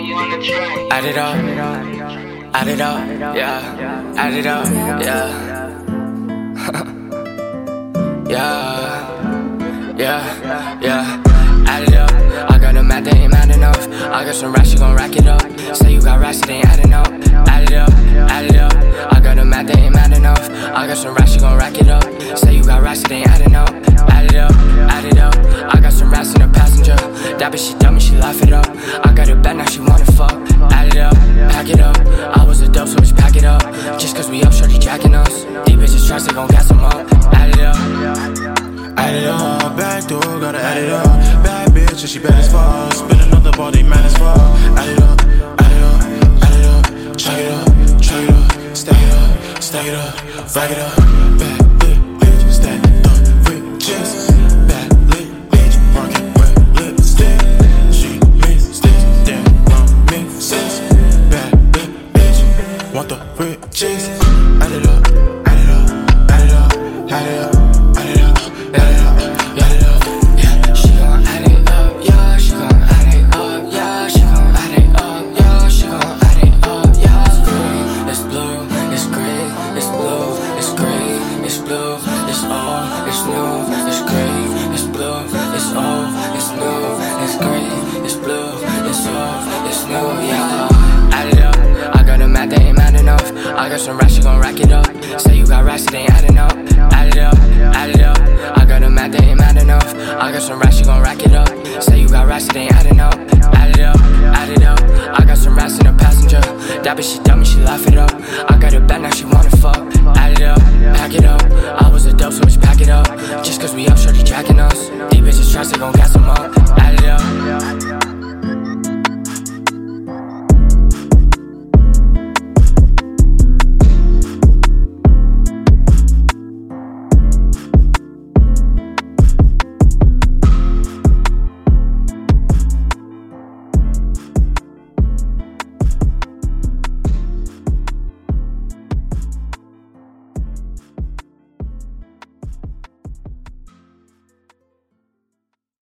Add it up, add it up, yeah. Add it up, yeah. yeah, yeah, yeah. Add it up. I got a math that ain't mad enough. I got some racks, you gon' rack it up. Say you got racks, it ain't adding up. Add it up, add it up. I got a math that ain't mad enough. I got some racks, you gon' rack it up. Say you got racks, it ain't adding up. Add it up, add it up. I got some racks in the passenger. That bitch, she dumb me, she laugh it up. I got it back, now she fuck. Add it up, pack it up. I was a dope, so bitch, pack it up. Just cause we up, shorty jacking us. These bitches trust, they gon' gas them up. Add it up. Add it up, back door, gotta add it up. Bad bitch, and she bad as fuck. Spin another body, man as fuck. Add it up, add it up, add it up. Chuck it up, chuck it up. Stack it up, stack it up, rack it up. Bad want the riches. Add it up, add it up, add it up, add it up. Yeah. Yeah. Yeah. Yeah. Yeah. It's new, it's green, it's blue, it's all, it's new, it's I got some racks, she gon' rack it up. Say you got racks, it ain't adding up. Add it up, add it up. I got a mad, they ain't mad enough. I got some racks, she gon' rack it up. Say you got racks, it ain't adding up. Add it up, add it up. I got some racks in the passenger. That bitch, she dumb, she laugh it up. I got a bag, now she wanna fuck. Add it up, pack it up. I was a dope, so bitch, pack it up. Just cause we up, shorty jacking us. These bitches trash, they gon' gas them up.